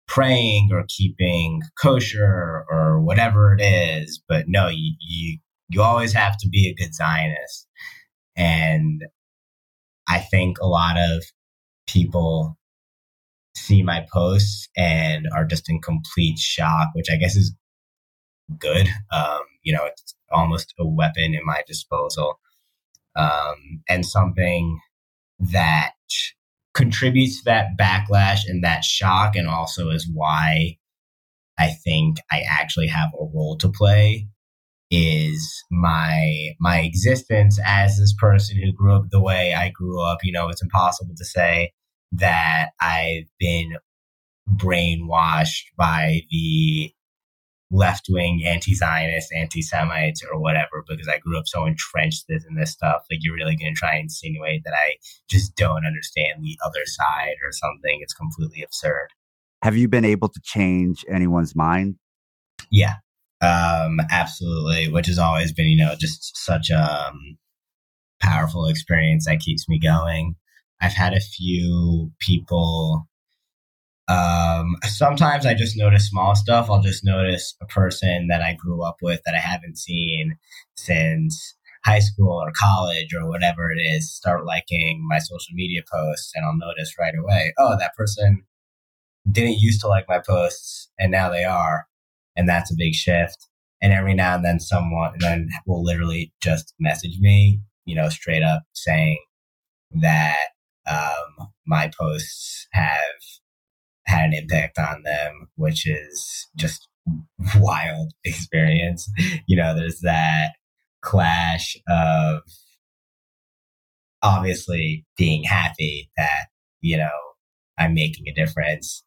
C: praying or keeping kosher or whatever it is. But no, you, you, you always have to be a good Zionist. And I think a lot of people see my posts and are just in complete shock, which I guess is good. Um, you know, it's almost a weapon in my disposal. Um, and something that contributes to that backlash and that shock, and also is why I think I actually have a role to play is my my existence as this person who grew up the way I grew up. You know, it's impossible to say that I've been brainwashed by the left wing anti Zionist, anti Semites, or whatever, because I grew up so entrenched in this stuff. Like, you're really going to try and insinuate that I just don't understand the other side or something. It's completely absurd.
A: Have you been able to change anyone's mind?
C: Yeah, um, absolutely. Which has always been, you know, just such a um, powerful experience that keeps me going. I've had a few people um, sometimes I just notice small stuff. I'll just notice a person that I grew up with that I haven't seen since high school or college or whatever it is start liking my social media posts and I'll notice right away, oh, that person didn't used to like my posts and now they are. And that's a big shift. And every now and then someone then will literally just message me, you know, straight up saying that um, my posts have had an impact on them, which is just wild experience. You know, there's that clash of obviously being happy that, you know, I'm making a difference.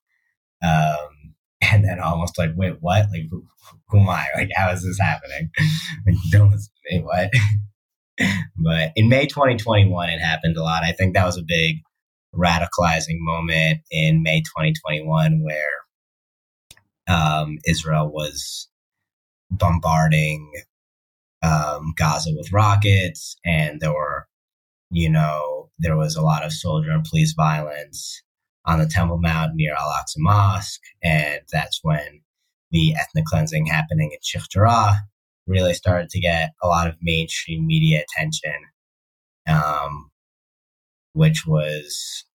C: Um, and then almost like, wait, what? Like, who, who am I? Like, how is this happening? like, don't listen to me. What? but in May 2021, it happened a lot. I think that was a big radicalizing moment in May 2021 where um, Israel was bombarding um, Gaza with rockets, and there were, you know, there was a lot of soldier and police violence on the Temple Mount near Al Aqsa Mosque, and that's when the ethnic cleansing happening in Sheikh Jarrah really started to get a lot of mainstream media attention. Um, which was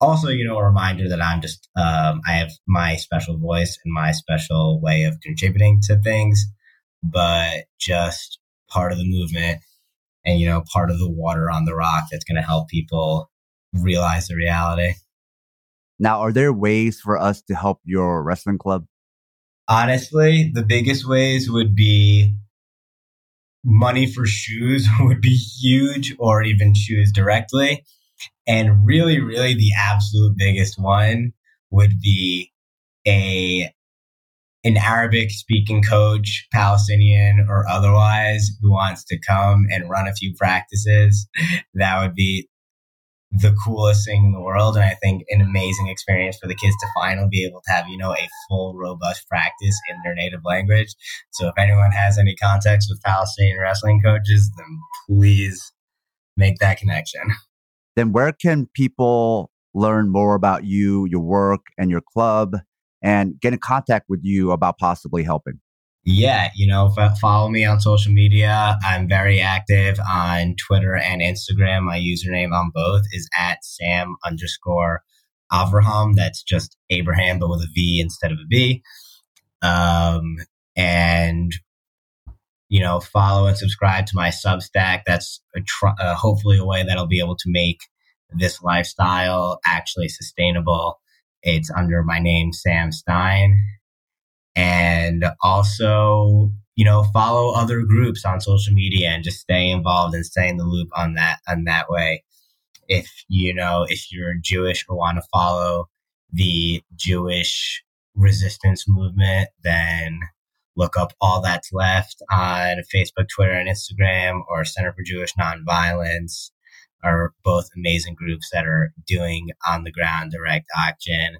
C: also, you know, a reminder that I'm just, um, I have my special voice and my special way of contributing to things, but just part of the movement and, you know, part of the water on the rock that's going to help people realize the reality.
A: Now, are there ways for us to help your wrestling club?
C: Honestly, the biggest ways would be money for shoes would be huge or even shoes directly. And really, really the absolute biggest one would be a an Arabic speaking coach, Palestinian or otherwise, who wants to come and run a few practices. That would be the coolest thing in the world. And I think an amazing experience for the kids to finally be able to have, you know, a full, robust practice in their native language. So if anyone has any contacts with Palestinian wrestling coaches, then please make that connection
A: then where can people learn more about you, your work, and your club, and get in contact with you about possibly helping?
C: Yeah, you know, f- follow me on social media. I'm very active on Twitter and Instagram. My username on both is at Sam underscore Avraham. That's just Abraham, but with a V instead of a B. Um, and you know, follow and subscribe to my Substack. That's a tr- uh, hopefully a way that I'll be able to make this lifestyle actually sustainable. It's under my name, Sam Stein. And also, you know, follow other groups on social media and just stay involved and stay in the loop on that on that way. If you know, if you're Jewish or want to follow the Jewish resistance movement, then look up All That's Left on Facebook, Twitter, and Instagram, or Center for Jewish Nonviolence are both amazing groups that are doing on the ground direct action.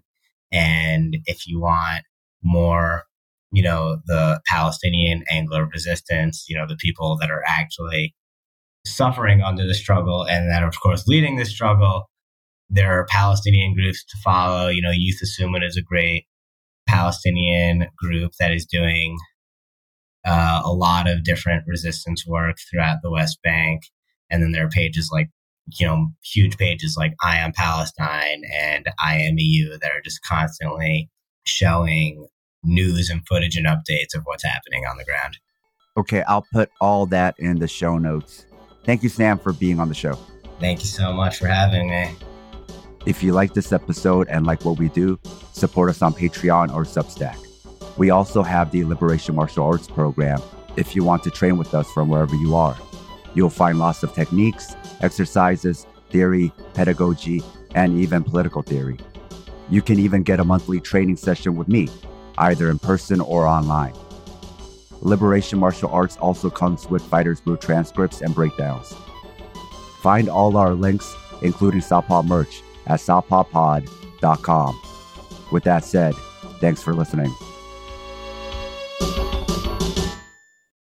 C: And if you want more, you know, the Palestinian Anglo resistance, you know, the people that are actually suffering under the struggle and that, are, of course, leading the struggle, there are Palestinian groups to follow. You know, Youth of Sumud is a great Palestinian group that is doing uh, a lot of different resistance work throughout the West Bank. And then there are pages like, you know, huge pages like Eye on Palestine and I Am EU that are just constantly showing news and footage and updates of what's happening on the ground.
A: Okay, I'll put all that in the show notes. Thank you, Sam, for being on the show.
C: Thank you so much for having me.
A: If you like this episode and like what we do, support us on Patreon or Substack. We also have the Liberation Martial Arts program, if you want to train with us from wherever you are. You'll find lots of techniques, exercises, theory, pedagogy, and even political theory. You can even get a monthly training session with me, either in person or online. Liberation Martial Arts also comes with Fighters Brew transcripts and breakdowns. Find all our links, including Southpaw merch, at southpawpod.com. With that said, thanks for listening.